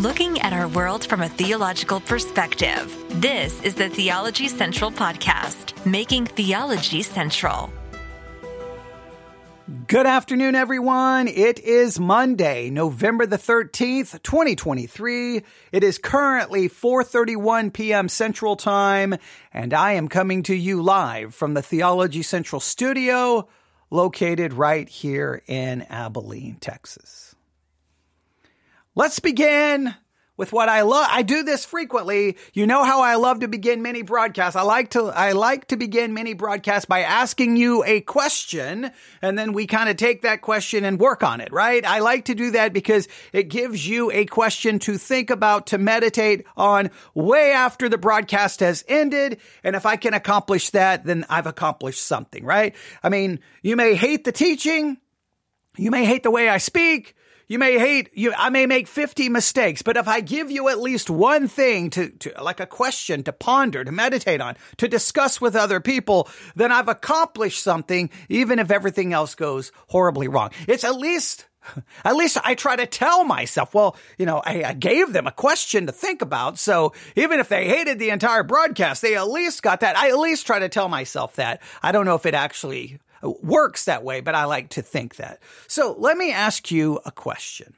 looking at our world from a theological perspective. This is the Theology Central Podcast, making theology central. Good afternoon, everyone. It is Monday, November the 13th, 2023. It is currently 4.31 p.m. Central Time, and I am coming to you live from the Theology Central studio located right here in Abilene, Texas. Let's begin with what I love. I do this frequently. You know how I love to begin many broadcasts. I like to, I like to begin many broadcasts by asking you a question and then we kind of take that question and work on it, right? I like to do that because it gives you a question to think about, to meditate on way after the broadcast has ended. And if I can accomplish that, then I've accomplished something, right? I mean, you may hate the teaching. You may hate the way I speak. You may hate you. I may make 50 mistakes, but if I give you at least one thing to, to, like a question to ponder, to meditate on, to discuss with other people, then I've accomplished something, even if everything else goes horribly wrong. It's at least at least I try to tell myself, well, you know, I, I, gave them a question to think about. So even if they hated the entire broadcast, they at least got that. I at least try to tell myself that. I don't know if it actually works that way, but I like to think that. So let me ask you a question.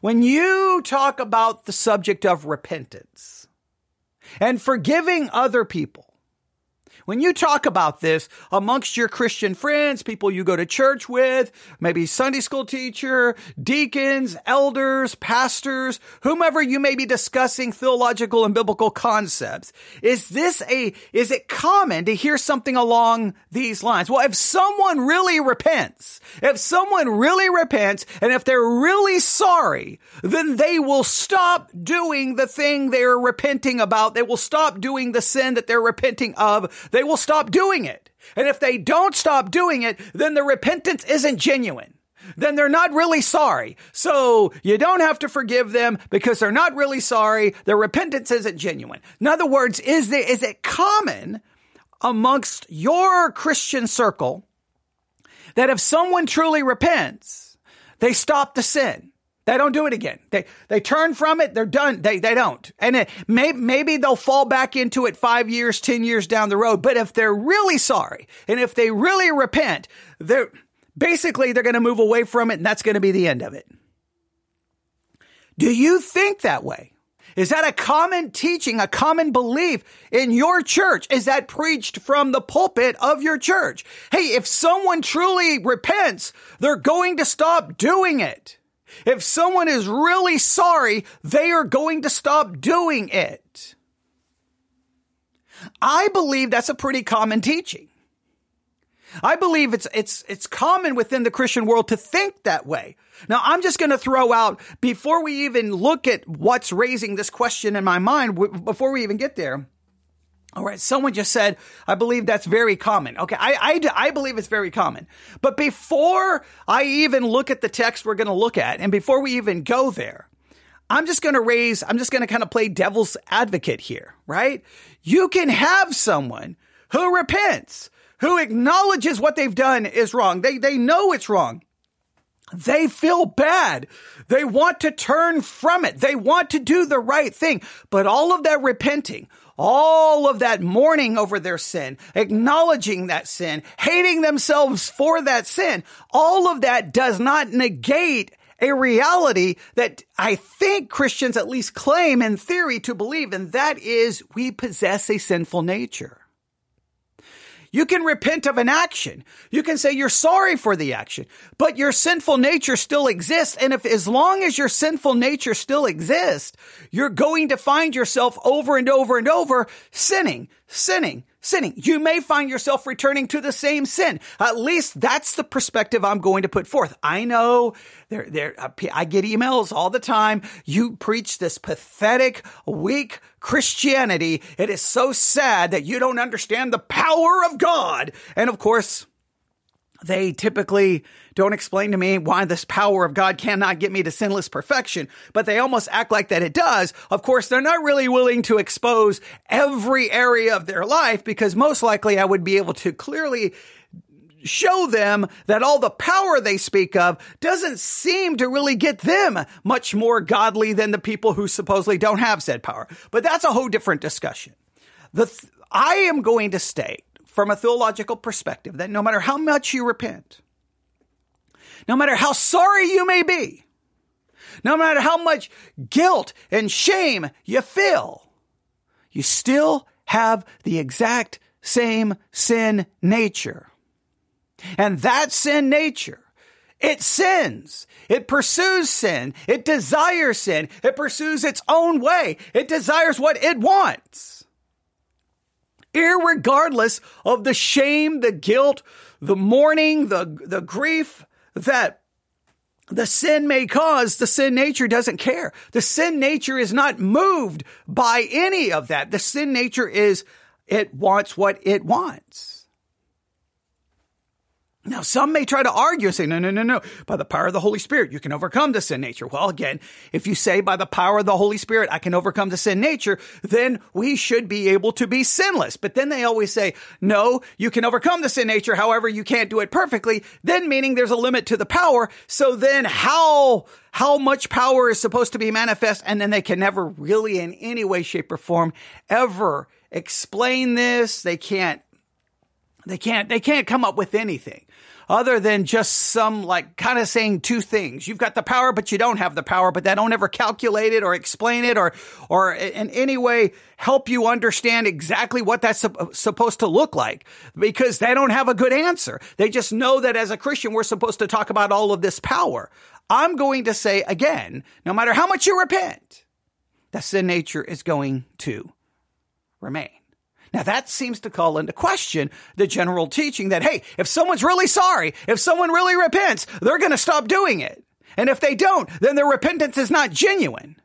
When you talk about the subject of repentance and forgiving other people, when you talk about this amongst your Christian friends, people you go to church with, maybe Sunday school teacher, deacons, elders, pastors, whomever you may be discussing theological and biblical concepts, is this a, is it common to hear something along these lines? Well, if someone really repents, if someone really repents, and if they're really sorry, then they will stop doing the thing they're repenting about. They will stop doing the sin that they're repenting of they will stop doing it. And if they don't stop doing it, then the repentance isn't genuine. Then they're not really sorry. So you don't have to forgive them because they're not really sorry. Their repentance isn't genuine. In other words, is, there, is it common amongst your Christian circle that if someone truly repents, they stop the sin? They don't do it again. They they turn from it. They're done. They they don't. And it, may, maybe they'll fall back into it five years, ten years down the road. But if they're really sorry and if they really repent, they're basically they're going to move away from it, and that's going to be the end of it. Do you think that way? Is that a common teaching, a common belief in your church? Is that preached from the pulpit of your church? Hey, if someone truly repents, they're going to stop doing it. If someone is really sorry, they are going to stop doing it. I believe that's a pretty common teaching. I believe it's, it's, it's common within the Christian world to think that way. Now, I'm just going to throw out, before we even look at what's raising this question in my mind, before we even get there, all right. Someone just said, I believe that's very common. Okay. I, I, I believe it's very common. But before I even look at the text we're going to look at, and before we even go there, I'm just going to raise, I'm just going to kind of play devil's advocate here, right? You can have someone who repents, who acknowledges what they've done is wrong. They, they know it's wrong. They feel bad. They want to turn from it. They want to do the right thing. But all of that repenting, all of that mourning over their sin, acknowledging that sin, hating themselves for that sin, all of that does not negate a reality that I think Christians at least claim in theory to believe, and that is we possess a sinful nature. You can repent of an action. You can say you're sorry for the action, but your sinful nature still exists. And if, as long as your sinful nature still exists, you're going to find yourself over and over and over sinning, sinning, sinning. You may find yourself returning to the same sin. At least that's the perspective I'm going to put forth. I know there, there, uh, I get emails all the time. You preach this pathetic, weak Christianity. It is so sad that you don't understand the power of God. And of course, they typically don't explain to me why this power of God cannot get me to sinless perfection, but they almost act like that it does. Of course, they're not really willing to expose every area of their life because most likely I would be able to clearly show them that all the power they speak of doesn't seem to really get them much more godly than the people who supposedly don't have said power. But that's a whole different discussion. The th- I am going to state from a theological perspective that no matter how much you repent, no matter how sorry you may be, no matter how much guilt and shame you feel, you still have the exact same sin nature. And that sin nature, it sins. It pursues sin. It desires sin. It pursues its own way. It desires what it wants. Irregardless of the shame, the guilt, the mourning, the, the grief that the sin may cause, the sin nature doesn't care. The sin nature is not moved by any of that. The sin nature is, it wants what it wants. Now, some may try to argue and say, no, no, no, no. By the power of the Holy Spirit, you can overcome the sin nature. Well, again, if you say by the power of the Holy Spirit, I can overcome the sin nature, then we should be able to be sinless. But then they always say, no, you can overcome the sin nature. However, you can't do it perfectly. Then meaning there's a limit to the power. So then how, how much power is supposed to be manifest? And then they can never really in any way, shape or form ever explain this. They can't they can't, they can't come up with anything other than just some like kind of saying two things. You've got the power, but you don't have the power, but they don't ever calculate it or explain it or, or in any way help you understand exactly what that's supposed to look like because they don't have a good answer. They just know that as a Christian, we're supposed to talk about all of this power. I'm going to say again, no matter how much you repent, the sin nature is going to remain. Now that seems to call into question the general teaching that, hey, if someone's really sorry, if someone really repents, they're going to stop doing it. And if they don't, then their repentance is not genuine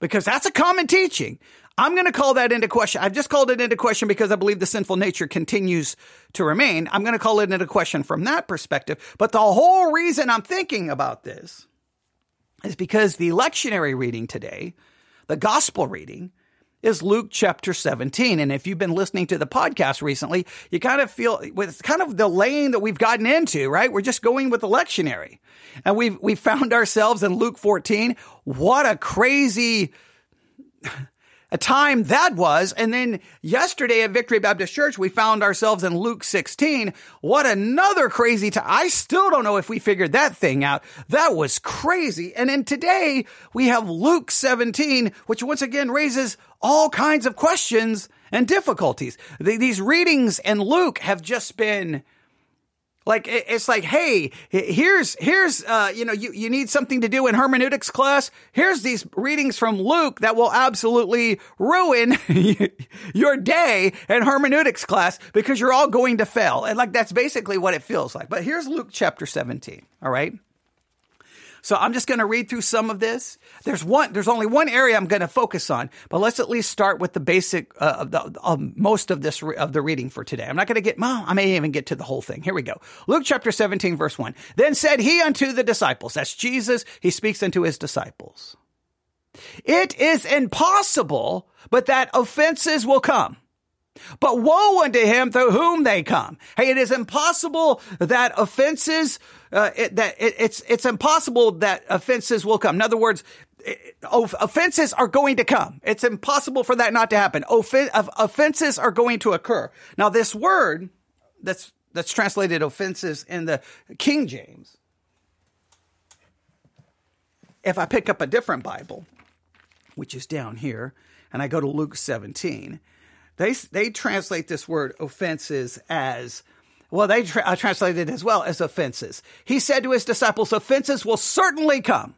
because that's a common teaching. I'm going to call that into question. I've just called it into question because I believe the sinful nature continues to remain. I'm going to call it into question from that perspective. But the whole reason I'm thinking about this is because the lectionary reading today, the gospel reading, is Luke chapter 17. And if you've been listening to the podcast recently, you kind of feel with kind of the lane that we've gotten into, right? We're just going with the lectionary. And we've, we found ourselves in Luke 14. What a crazy a time that was. And then yesterday at Victory Baptist Church, we found ourselves in Luke 16. What another crazy time. I still don't know if we figured that thing out. That was crazy. And then today we have Luke 17, which once again raises all kinds of questions and difficulties. These readings in Luke have just been like it's like, hey, here's here's uh, you know you you need something to do in hermeneutics class. Here's these readings from Luke that will absolutely ruin your day in hermeneutics class because you're all going to fail. And like that's basically what it feels like. But here's Luke chapter 17. All right. So I'm just going to read through some of this. There's one, there's only one area I'm going to focus on, but let's at least start with the basic, uh, the, most of this, of the reading for today. I'm not going to get, well, I may even get to the whole thing. Here we go. Luke chapter 17, verse 1. Then said he unto the disciples, that's Jesus, he speaks unto his disciples. It is impossible, but that offenses will come. But woe unto him through whom they come. Hey, it is impossible that offenses, uh, it, that it, it's, it's impossible that offenses will come. In other words, offenses are going to come. It's impossible for that not to happen. Offen- offenses are going to occur. Now, this word that's, that's translated offenses in the King James, if I pick up a different Bible, which is down here, and I go to Luke 17, they they translate this word offenses as well. They tra- uh, translate it as well as offenses. He said to his disciples, "Offenses will certainly come."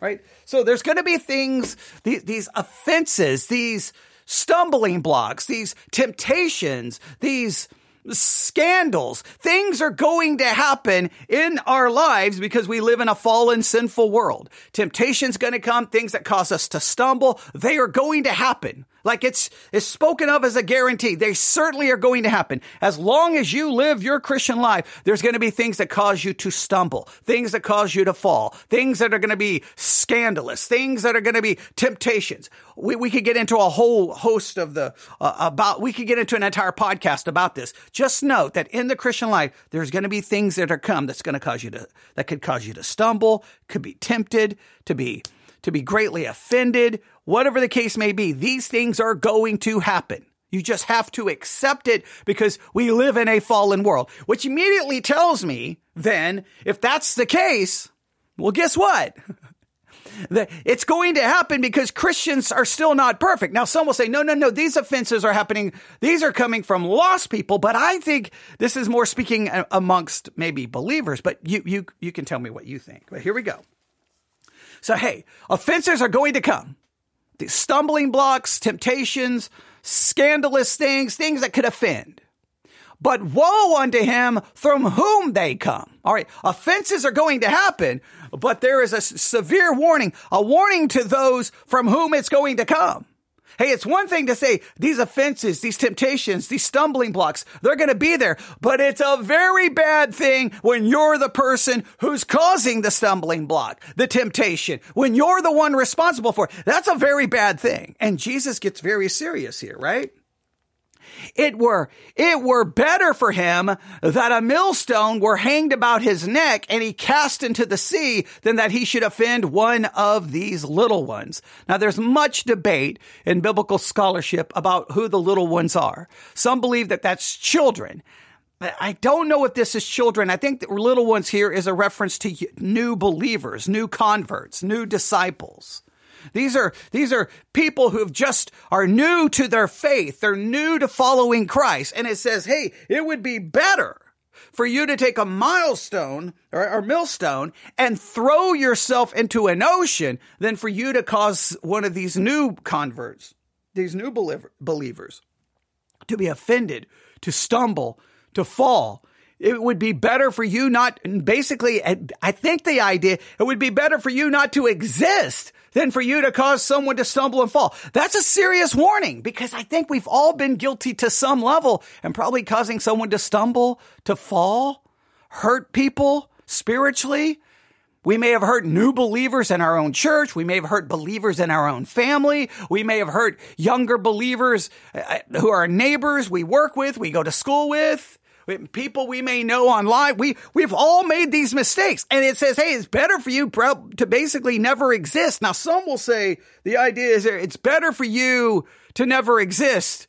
Right. So there's going to be things these, these offenses, these stumbling blocks, these temptations, these scandals. Things are going to happen in our lives because we live in a fallen, sinful world. Temptation's going to come, things that cause us to stumble. They are going to happen. Like it's, it's spoken of as a guarantee. They certainly are going to happen. As long as you live your Christian life, there's going to be things that cause you to stumble, things that cause you to fall, things that are going to be scandalous, things that are going to be temptations. We, we could get into a whole host of the, uh, about, we could get into an entire podcast about this. Just note that in the Christian life, there's going to be things that are come that's going to cause you to, that could cause you to stumble, could be tempted, to be, to be greatly offended, whatever the case may be, these things are going to happen. You just have to accept it because we live in a fallen world, which immediately tells me then, if that's the case, well, guess what? it's going to happen because Christians are still not perfect. Now, some will say, no, no, no, these offenses are happening. These are coming from lost people. But I think this is more speaking amongst maybe believers, but you, you, you can tell me what you think. But here we go. So, hey, offenses are going to come. The stumbling blocks, temptations, scandalous things, things that could offend. But woe unto him from whom they come. All right. Offenses are going to happen, but there is a severe warning, a warning to those from whom it's going to come. Hey, it's one thing to say these offenses, these temptations, these stumbling blocks, they're going to be there, but it's a very bad thing when you're the person who's causing the stumbling block, the temptation, when you're the one responsible for it. That's a very bad thing. And Jesus gets very serious here, right? It were, it were better for him that a millstone were hanged about his neck and he cast into the sea than that he should offend one of these little ones. Now there's much debate in biblical scholarship about who the little ones are. Some believe that that's children. I don't know if this is children. I think the little ones here is a reference to new believers, new converts, new disciples. These are, these are people who just are new to their faith. They're new to following Christ. And it says, hey, it would be better for you to take a milestone or, or millstone and throw yourself into an ocean than for you to cause one of these new converts, these new believer, believers to be offended, to stumble, to fall. It would be better for you not, basically, I think the idea, it would be better for you not to exist than for you to cause someone to stumble and fall. That's a serious warning because I think we've all been guilty to some level and probably causing someone to stumble, to fall, hurt people spiritually. We may have hurt new believers in our own church. We may have hurt believers in our own family. We may have hurt younger believers uh, who are neighbors we work with, we go to school with people we may know online. We, we've all made these mistakes. And it says, hey, it's better for you to basically never exist. Now, some will say the idea is it's better for you to never exist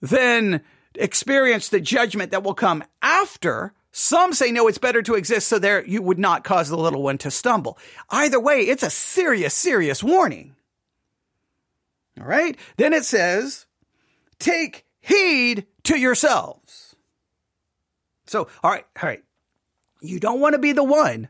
than experience the judgment that will come after. Some say, no, it's better to exist so there you would not cause the little one to stumble. Either way, it's a serious, serious warning. All right. Then it says, take heed to yourselves. So, all right, all right. You don't want to be the one.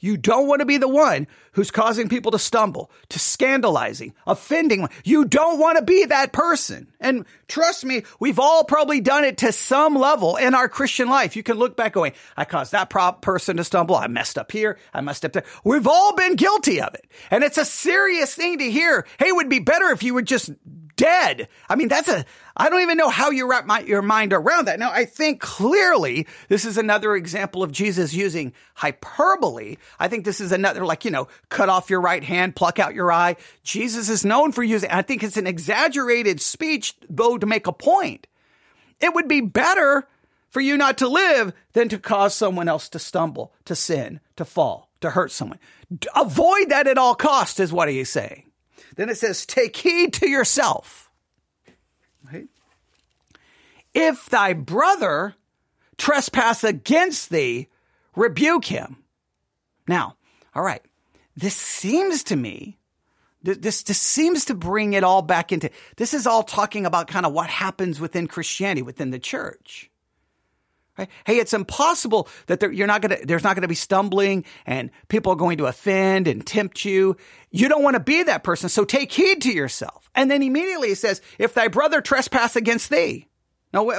You don't want to be the one who's causing people to stumble, to scandalizing, offending. You don't want to be that person. And trust me, we've all probably done it to some level in our Christian life. You can look back going, I caused that person to stumble. I messed up here. I messed up there. We've all been guilty of it. And it's a serious thing to hear. Hey, it would be better if you would just dead. I mean, that's a, I don't even know how you wrap my, your mind around that. Now, I think clearly this is another example of Jesus using hyperbole. I think this is another, like, you know, cut off your right hand, pluck out your eye. Jesus is known for using, I think it's an exaggerated speech, though, to make a point. It would be better for you not to live than to cause someone else to stumble, to sin, to fall, to hurt someone. Avoid that at all costs, is what he's saying. Then it says, Take heed to yourself. Right? If thy brother trespass against thee, rebuke him. Now, all right, this seems to me, this, this seems to bring it all back into, this is all talking about kind of what happens within Christianity, within the church. Right? Hey, it's impossible that there, you're not gonna, there's not gonna be stumbling and people are going to offend and tempt you. You don't want to be that person, so take heed to yourself. And then immediately it says, if thy brother trespass against thee. Now,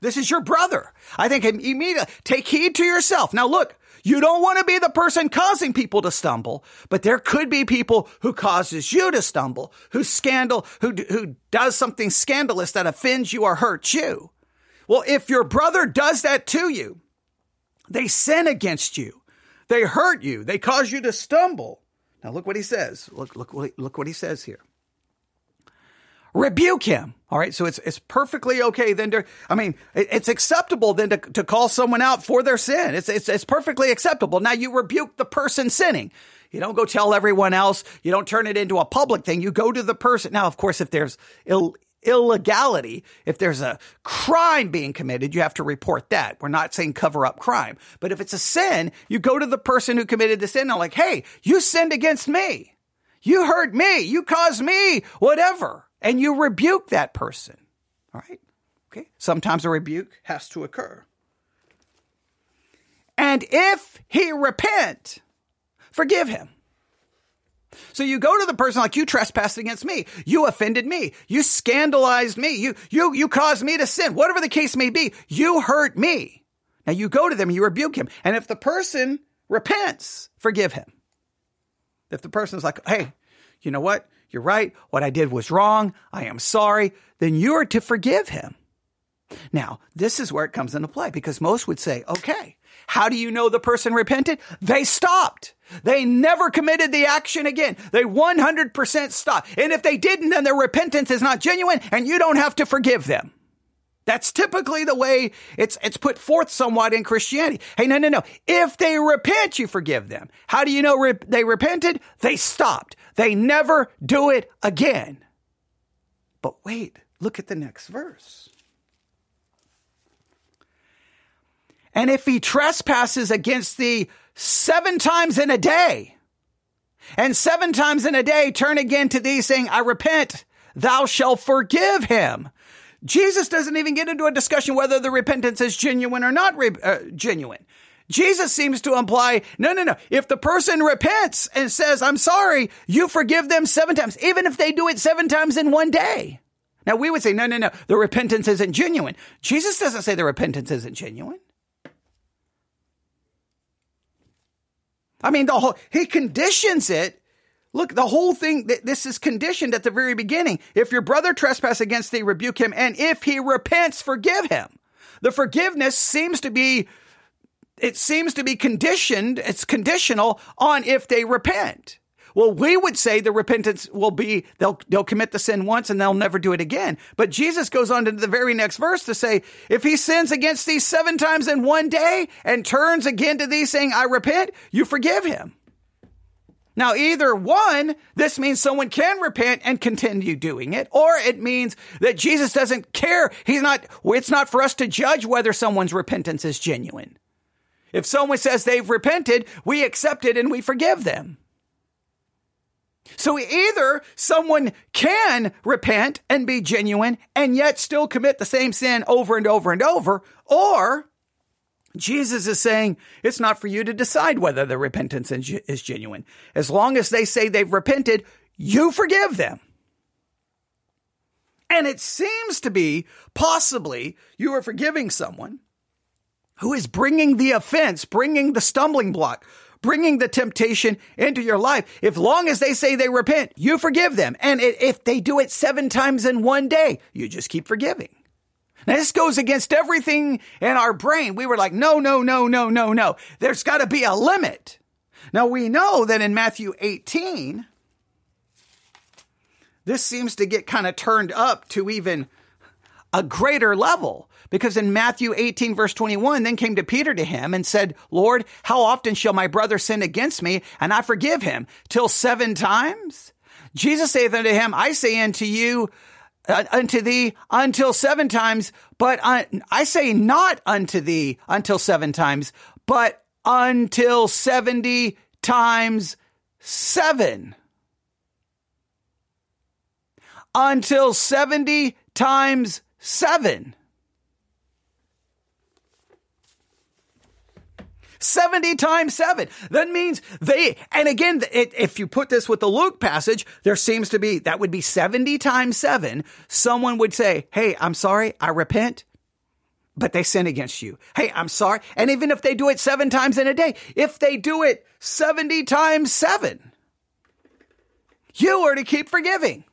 this is your brother. I think immediately take heed to yourself. Now look, You don't want to be the person causing people to stumble, but there could be people who causes you to stumble, who scandal, who, who does something scandalous that offends you or hurts you. Well, if your brother does that to you, they sin against you. They hurt you. They cause you to stumble. Now look what he says. Look, look, look what he says here. Rebuke him. All right. So it's, it's perfectly okay then to, I mean, it's acceptable then to, to call someone out for their sin. It's, it's, it's perfectly acceptable. Now you rebuke the person sinning. You don't go tell everyone else. You don't turn it into a public thing. You go to the person. Now, of course, if there's Ill, illegality. If there's a crime being committed, you have to report that. We're not saying cover up crime. But if it's a sin, you go to the person who committed the sin and like, hey, you sinned against me. You hurt me. You caused me whatever. And you rebuke that person. All right. Okay. Sometimes a rebuke has to occur. And if he repent, forgive him. So you go to the person like you trespassed against me. You offended me. You scandalized me. You, you, you caused me to sin. Whatever the case may be, you hurt me. Now you go to them, you rebuke him. And if the person repents, forgive him. If the person's like, Hey, you know what? You're right. What I did was wrong. I am sorry. Then you are to forgive him. Now, this is where it comes into play because most would say, okay, how do you know the person repented? They stopped. They never committed the action again. They 100% stopped. And if they didn't, then their repentance is not genuine and you don't have to forgive them. That's typically the way it's, it's put forth somewhat in Christianity. Hey, no, no, no. If they repent, you forgive them. How do you know re- they repented? They stopped. They never do it again. But wait, look at the next verse. And if he trespasses against thee seven times in a day, and seven times in a day turn again to thee, saying, I repent, thou shalt forgive him. Jesus doesn't even get into a discussion whether the repentance is genuine or not re- uh, genuine. Jesus seems to imply, no, no, no. If the person repents and says, I'm sorry, you forgive them seven times, even if they do it seven times in one day. Now we would say, no, no, no, the repentance isn't genuine. Jesus doesn't say the repentance isn't genuine. I mean, the whole, he conditions it. Look, the whole thing, this is conditioned at the very beginning. If your brother trespass against thee, rebuke him. And if he repents, forgive him. The forgiveness seems to be, it seems to be conditioned. It's conditional on if they repent. Well, we would say the repentance will be they'll they'll commit the sin once and they'll never do it again. But Jesus goes on to the very next verse to say, if he sins against thee seven times in one day and turns again to thee saying, I repent, you forgive him. Now, either one, this means someone can repent and continue doing it, or it means that Jesus doesn't care. He's not, it's not for us to judge whether someone's repentance is genuine. If someone says they've repented, we accept it and we forgive them. So either someone can repent and be genuine and yet still commit the same sin over and over and over, or Jesus is saying it's not for you to decide whether the repentance is genuine. As long as they say they've repented, you forgive them. And it seems to be possibly you are forgiving someone who is bringing the offense, bringing the stumbling block, bringing the temptation into your life. If long as they say they repent, you forgive them. And if they do it seven times in one day, you just keep forgiving. Now this goes against everything in our brain. We were like, no, no, no, no, no, no. There's got to be a limit. Now we know that in Matthew 18, this seems to get kind of turned up to even a greater level. Because in Matthew 18 verse 21, then came to Peter to him and said, Lord, how often shall my brother sin against me and I forgive him? Till seven times? Jesus saith unto him, I say unto you, uh, unto thee until seven times, but uh, I say not unto thee until seven times, but until 70 times seven. Until 70 times seven. 70 times 7. That means they, and again, it, if you put this with the Luke passage, there seems to be, that would be 70 times 7. Someone would say, Hey, I'm sorry, I repent. but they sin against you. Hey, I'm sorry. And even if they do it seven times in a day, if they do it 70 times seven, you are to keep forgiving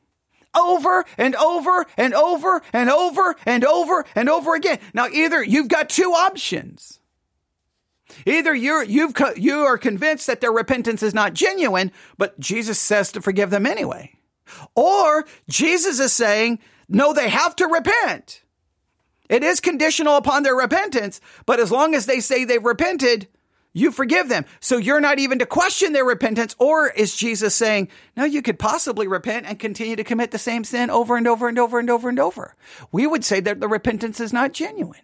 over and over and over and over and over and over again. Now, either you've got two options. Either you're, you've, you are convinced that their repentance is not genuine, but Jesus says to forgive them anyway. Or Jesus is saying, no, they have to repent. It is conditional upon their repentance, but as long as they say they've repented, you forgive them. So you're not even to question their repentance. Or is Jesus saying, no, you could possibly repent and continue to commit the same sin over and over and over and over and over? We would say that the repentance is not genuine.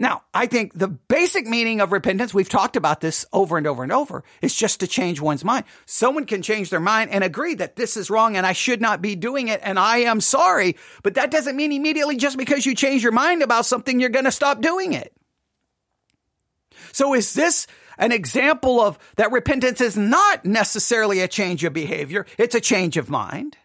Now, I think the basic meaning of repentance, we've talked about this over and over and over, is just to change one's mind. Someone can change their mind and agree that this is wrong and I should not be doing it and I am sorry. But that doesn't mean immediately just because you change your mind about something, you're going to stop doing it. So is this an example of that repentance is not necessarily a change of behavior? It's a change of mind.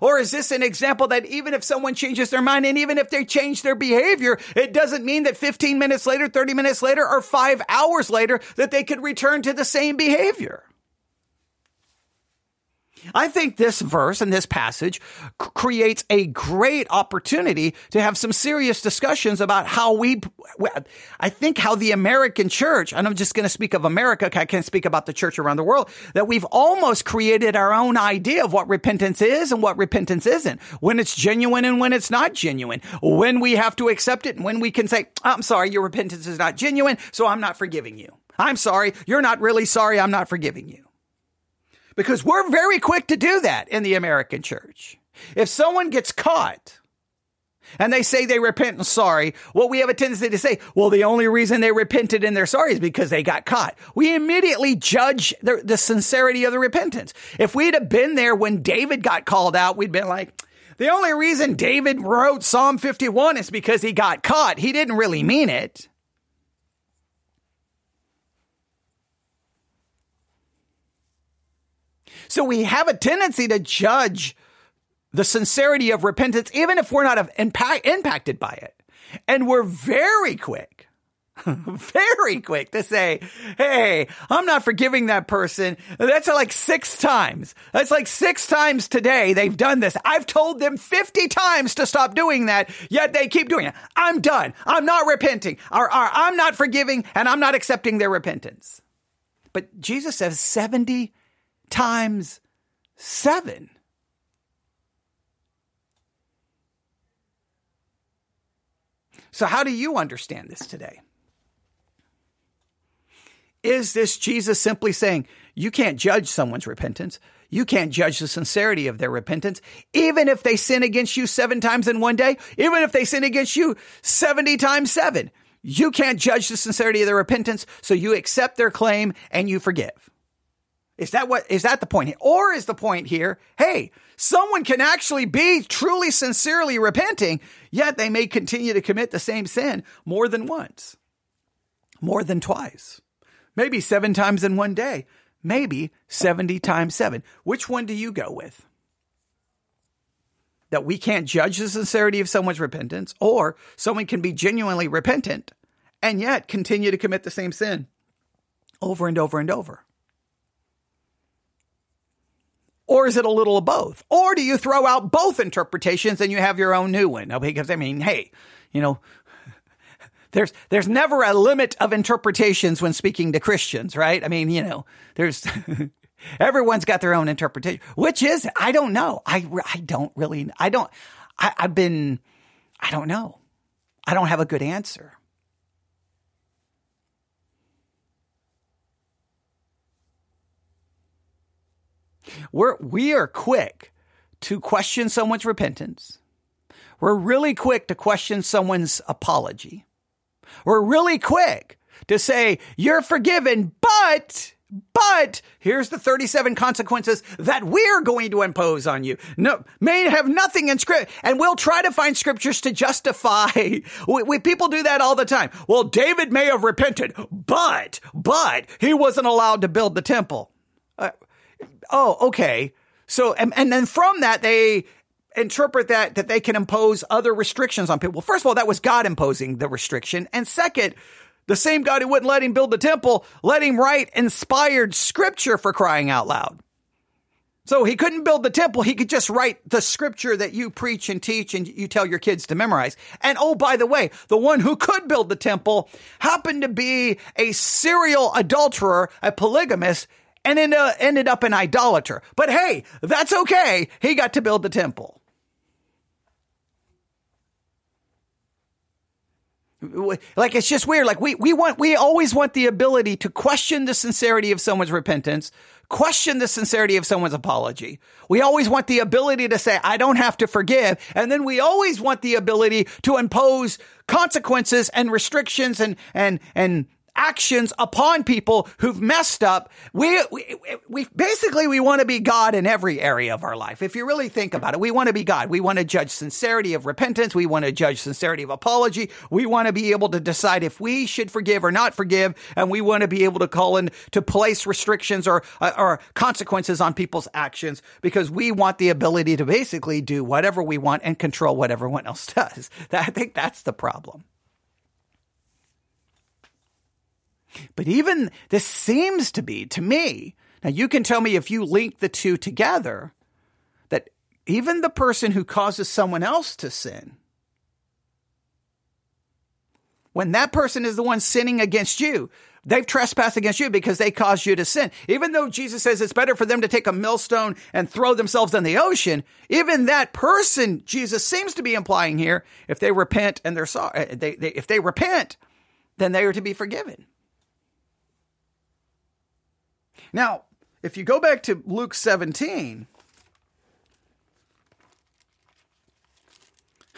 Or is this an example that even if someone changes their mind and even if they change their behavior, it doesn't mean that 15 minutes later, 30 minutes later, or five hours later that they could return to the same behavior? I think this verse and this passage creates a great opportunity to have some serious discussions about how we, I think how the American church, and I'm just going to speak of America, I can't speak about the church around the world, that we've almost created our own idea of what repentance is and what repentance isn't, when it's genuine and when it's not genuine, when we have to accept it and when we can say, I'm sorry, your repentance is not genuine, so I'm not forgiving you. I'm sorry, you're not really sorry, I'm not forgiving you because we're very quick to do that in the American church. If someone gets caught and they say they repent and sorry, well, we have a tendency to say, well, the only reason they repented and they're sorry is because they got caught. We immediately judge the, the sincerity of the repentance. If we'd have been there when David got called out, we'd been like, the only reason David wrote Psalm 51 is because he got caught. He didn't really mean it. So we have a tendency to judge the sincerity of repentance, even if we're not impact, impacted by it. And we're very quick, very quick to say, Hey, I'm not forgiving that person. That's like six times. That's like six times today they've done this. I've told them 50 times to stop doing that, yet they keep doing it. I'm done. I'm not repenting or, or I'm not forgiving and I'm not accepting their repentance. But Jesus says 70 times seven. So, how do you understand this today? Is this Jesus simply saying, you can't judge someone's repentance? You can't judge the sincerity of their repentance, even if they sin against you seven times in one day, even if they sin against you 70 times seven. You can't judge the sincerity of their repentance, so you accept their claim and you forgive. Is that what, is that the point? Or is the point here, hey, someone can actually be truly sincerely repenting, yet they may continue to commit the same sin more than once, more than twice, maybe seven times in one day, maybe 70 times seven. Which one do you go with? That we can't judge the sincerity of someone's repentance, or someone can be genuinely repentant and yet continue to commit the same sin over and over and over. Or is it a little of both? Or do you throw out both interpretations and you have your own new one? Because I mean, hey, you know, there's there's never a limit of interpretations when speaking to Christians, right? I mean, you know, there's everyone's got their own interpretation. Which is? I don't know. I I don't really. I don't. I, I've been. I don't know. I don't have a good answer. We're, we are quick to question someone's repentance. We're really quick to question someone's apology. We're really quick to say, you're forgiven, but, but here's the 37 consequences that we're going to impose on you. No, may have nothing in script. And we'll try to find scriptures to justify. We, we, people do that all the time. Well, David may have repented, but, but he wasn't allowed to build the temple. Oh, okay. So, and, and then from that, they interpret that that they can impose other restrictions on people. Well, first of all, that was God imposing the restriction. And second, the same God who wouldn't let him build the temple, let him write inspired scripture for crying out loud. So he couldn't build the temple. He could just write the scripture that you preach and teach and you tell your kids to memorize. And oh, by the way, the one who could build the temple happened to be a serial adulterer, a polygamist, and uh, ended up an idolater. But hey, that's okay. He got to build the temple. Like it's just weird. Like we we want we always want the ability to question the sincerity of someone's repentance, question the sincerity of someone's apology. We always want the ability to say I don't have to forgive, and then we always want the ability to impose consequences and restrictions and and and actions upon people who've messed up. We, we, we basically, we want to be God in every area of our life. If you really think about it, we want to be God. We want to judge sincerity of repentance. We want to judge sincerity of apology. We want to be able to decide if we should forgive or not forgive. And we want to be able to call in to place restrictions or, or consequences on people's actions because we want the ability to basically do whatever we want and control what everyone else does. I think that's the problem. But even this seems to be, to me, now you can tell me if you link the two together, that even the person who causes someone else to sin, when that person is the one sinning against you, they've trespassed against you because they caused you to sin. Even though Jesus says it's better for them to take a millstone and throw themselves in the ocean, even that person, Jesus seems to be implying here, if they repent and they're sorry, uh, they, they, if they repent, then they are to be forgiven. Now, if you go back to Luke 17,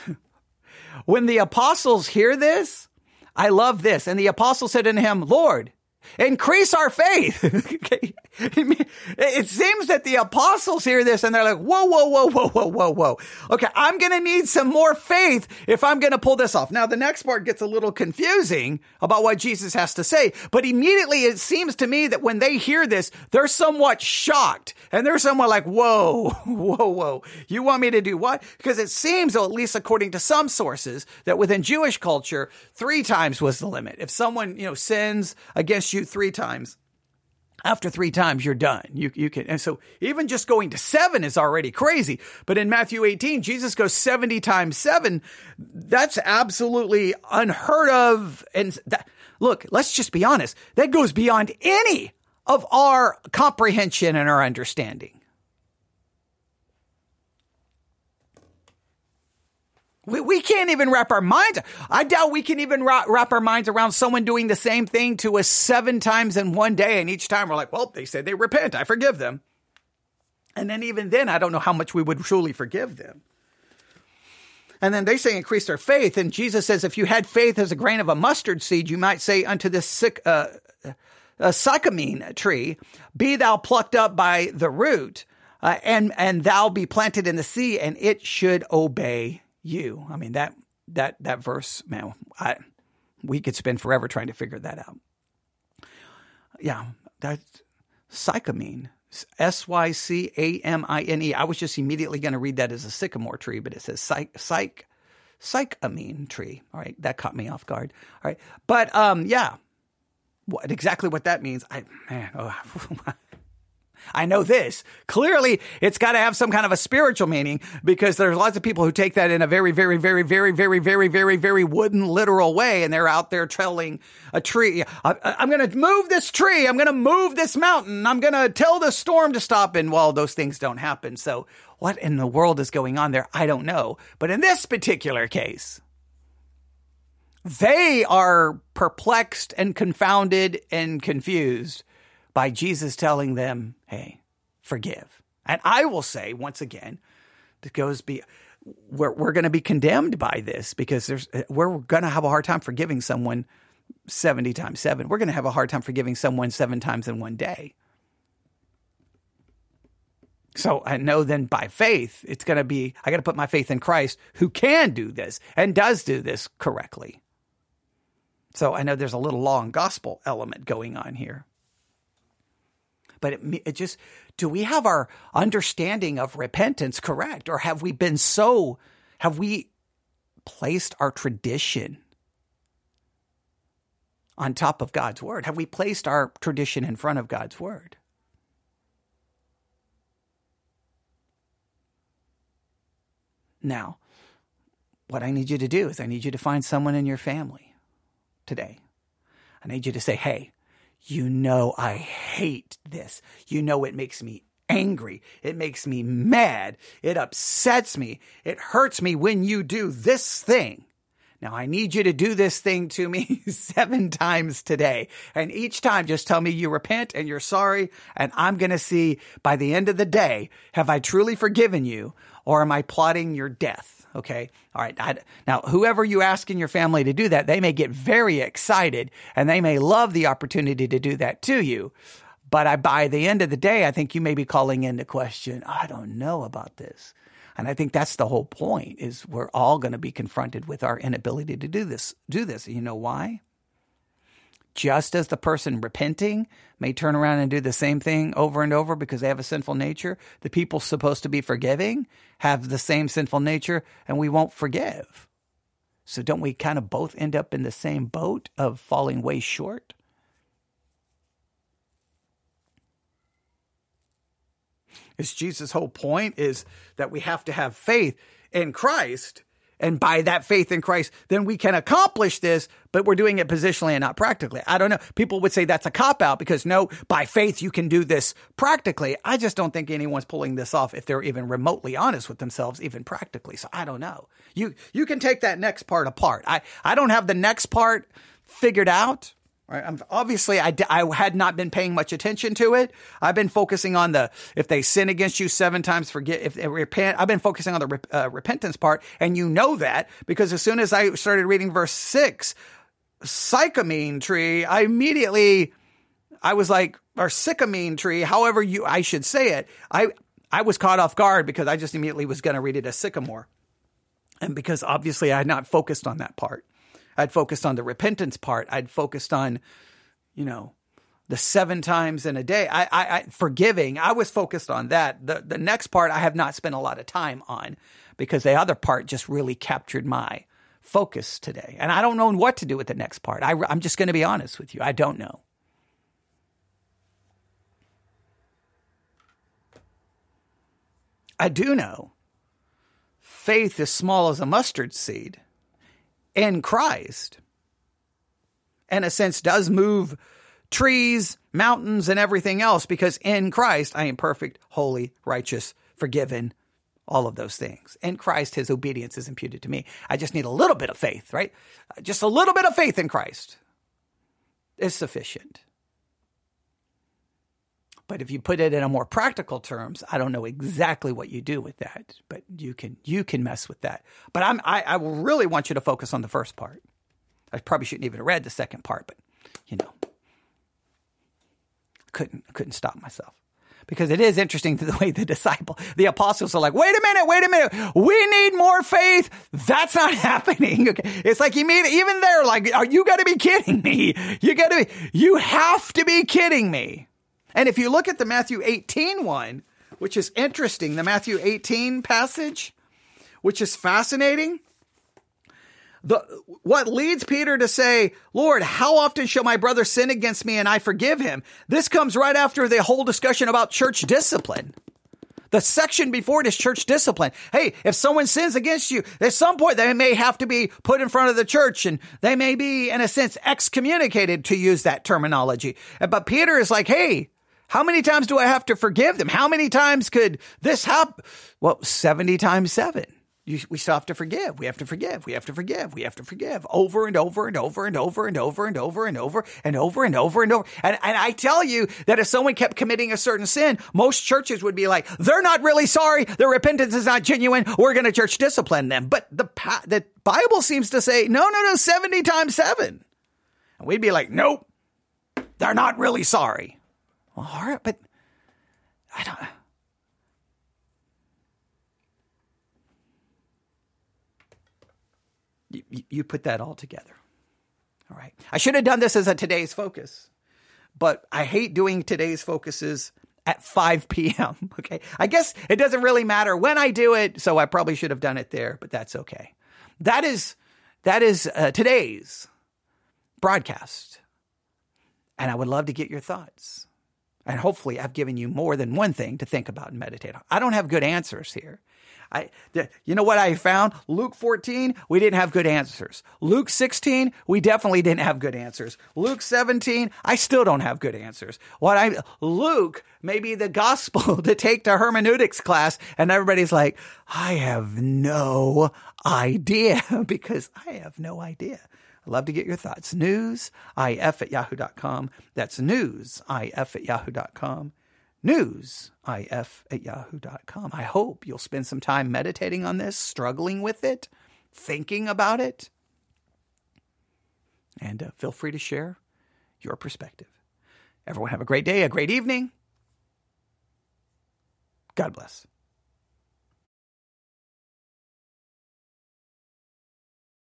when the apostles hear this, I love this. And the apostle said unto him, Lord, increase our faith. it seems that the apostles hear this and they're like, whoa, whoa, whoa, whoa, whoa, whoa, whoa. Okay, I'm going to need some more faith if I'm going to pull this off. Now, the next part gets a little confusing about what Jesus has to say, but immediately it seems to me that when they hear this, they're somewhat shocked and they're somewhat like, whoa, whoa, whoa. You want me to do what? Because it seems, at least according to some sources, that within Jewish culture, three times was the limit. If someone, you know, sins against you three times, after three times you're done. You you can and so even just going to 7 is already crazy. But in Matthew 18 Jesus goes 70 times 7 that's absolutely unheard of. And that, look let's just be honest. That goes beyond any of our comprehension and our understanding We, we can't even wrap our minds. I doubt we can even wrap, wrap our minds around someone doing the same thing to us seven times in one day. And each time we're like, well, they said they repent. I forgive them. And then even then, I don't know how much we would truly forgive them. And then they say increase their faith. And Jesus says, if you had faith as a grain of a mustard seed, you might say unto this sick, uh, a sycamine tree, be thou plucked up by the root, uh, and and thou be planted in the sea, and it should obey you. I mean that that that verse, man, I we could spend forever trying to figure that out. Yeah, that's sycamine. S Y C A M I N E. I was just immediately going to read that as a sycamore tree, but it says psych, psych, psychamine tree. All right, that caught me off guard. All right, but um, yeah, what exactly what that means? I man, oh, I know this. Clearly, it's got to have some kind of a spiritual meaning because there's lots of people who take that in a very, very, very, very, very, very, very, very wooden, literal way, and they're out there telling a tree, I, am going to move this tree, I'm going to move this mountain, I'm going to tell the storm to stop, and well, those things don't happen. So, what in the world is going on there? I don't know. But in this particular case, they are perplexed and confounded and confused by Jesus telling them, hey, forgive. And I will say once again, it goes be we're we're going to be condemned by this because there's we're going to have a hard time forgiving someone 70 times 7. We're going to have a hard time forgiving someone 7 times in one day. So I know then by faith, it's going to be, I got to put my faith in Christ who can do this and does do this correctly. So I know there's a little law and gospel element going on here. But it, it just, do we have our understanding of repentance correct? Or have we been so, have we placed our tradition on top of God's word? Have we placed our tradition in front of God's word? Now, what I need you to do is I need you to find someone in your family today. I need you to say, hey, you know, I hate this. You know, it makes me angry. It makes me mad. It upsets me. It hurts me when you do this thing. Now I need you to do this thing to me seven times today. And each time just tell me you repent and you're sorry. And I'm going to see by the end of the day, have I truly forgiven you or am I plotting your death? Okay. All right. I, now, whoever you ask in your family to do that, they may get very excited and they may love the opportunity to do that to you. But I, by the end of the day, I think you may be calling into question, I don't know about this. And I think that's the whole point is we're all going to be confronted with our inability to do this, do this. You know why? just as the person repenting may turn around and do the same thing over and over because they have a sinful nature, the people supposed to be forgiving have the same sinful nature and we won't forgive. So don't we kind of both end up in the same boat of falling way short? Is Jesus' whole point is that we have to have faith in Christ and by that faith in Christ, then we can accomplish this, but we're doing it positionally and not practically. I don't know. People would say that's a cop out because no, by faith you can do this practically. I just don't think anyone's pulling this off if they're even remotely honest with themselves, even practically. So I don't know. You you can take that next part apart. I I don't have the next part figured out. Right? Obviously, I, I had not been paying much attention to it. I've been focusing on the if they sin against you seven times, forget if they repent. I've been focusing on the uh, repentance part, and you know that because as soon as I started reading verse six, sycamine tree, I immediately I was like, or sycamine tree, however you I should say it. I I was caught off guard because I just immediately was going to read it as sycamore, and because obviously I had not focused on that part. I'd focused on the repentance part. I'd focused on, you know, the seven times in a day. I, I, I, forgiving. I was focused on that. The the next part I have not spent a lot of time on because the other part just really captured my focus today. And I don't know what to do with the next part. I, I'm just going to be honest with you. I don't know. I do know faith is small as a mustard seed in Christ, in a sense, does move trees, mountains, and everything else because in Christ I am perfect, holy, righteous, forgiven, all of those things. In Christ, his obedience is imputed to me. I just need a little bit of faith, right? Just a little bit of faith in Christ is sufficient. But if you put it in a more practical terms, I don't know exactly what you do with that, but you can you can mess with that. But I'm I, I really want you to focus on the first part. I probably shouldn't even have read the second part, but you know, couldn't couldn't stop myself because it is interesting to the way the disciple, the apostles are like, wait a minute, wait a minute. We need more faith. That's not happening. Okay. It's like you mean, even there, like, are you got to be kidding me? You got to be, you have to be kidding me. And if you look at the Matthew 18 one, which is interesting, the Matthew 18 passage, which is fascinating, the what leads Peter to say, "Lord, how often shall my brother sin against me and I forgive him?" This comes right after the whole discussion about church discipline. The section before it is church discipline. Hey, if someone sins against you, at some point they may have to be put in front of the church and they may be, in a sense, excommunicated to use that terminology. But Peter is like, hey, how many times do I have to forgive them? How many times could this happen? Well, 70 times seven. You, we still have to forgive. We have to forgive. We have to forgive. We have to forgive over and over and over and over and over and over and over and over and over and over. And, and I tell you that if someone kept committing a certain sin, most churches would be like, they're not really sorry. Their repentance is not genuine. We're going to church discipline them. But the, the Bible seems to say, no, no, no, 70 times seven. And we'd be like, nope, they're not really sorry. Well, all right, but I don't. You, you put that all together. All right. I should have done this as a today's focus, but I hate doing today's focuses at 5 p.m. Okay. I guess it doesn't really matter when I do it. So I probably should have done it there, but that's okay. That is, that is uh, today's broadcast. And I would love to get your thoughts. And hopefully I've given you more than one thing to think about and meditate on. I don't have good answers here. I, you know what I found? Luke 14, we didn't have good answers. Luke 16, we definitely didn't have good answers. Luke 17, I still don't have good answers. What I, Luke may be the gospel to take to hermeneutics class and everybody's like, I have no idea because I have no idea. I'd love to get your thoughts. News, if at yahoo.com. That's news, if at yahoo.com newsif at yahoo.com. I hope you'll spend some time meditating on this, struggling with it, thinking about it, and uh, feel free to share your perspective. Everyone have a great day, a great evening. God bless.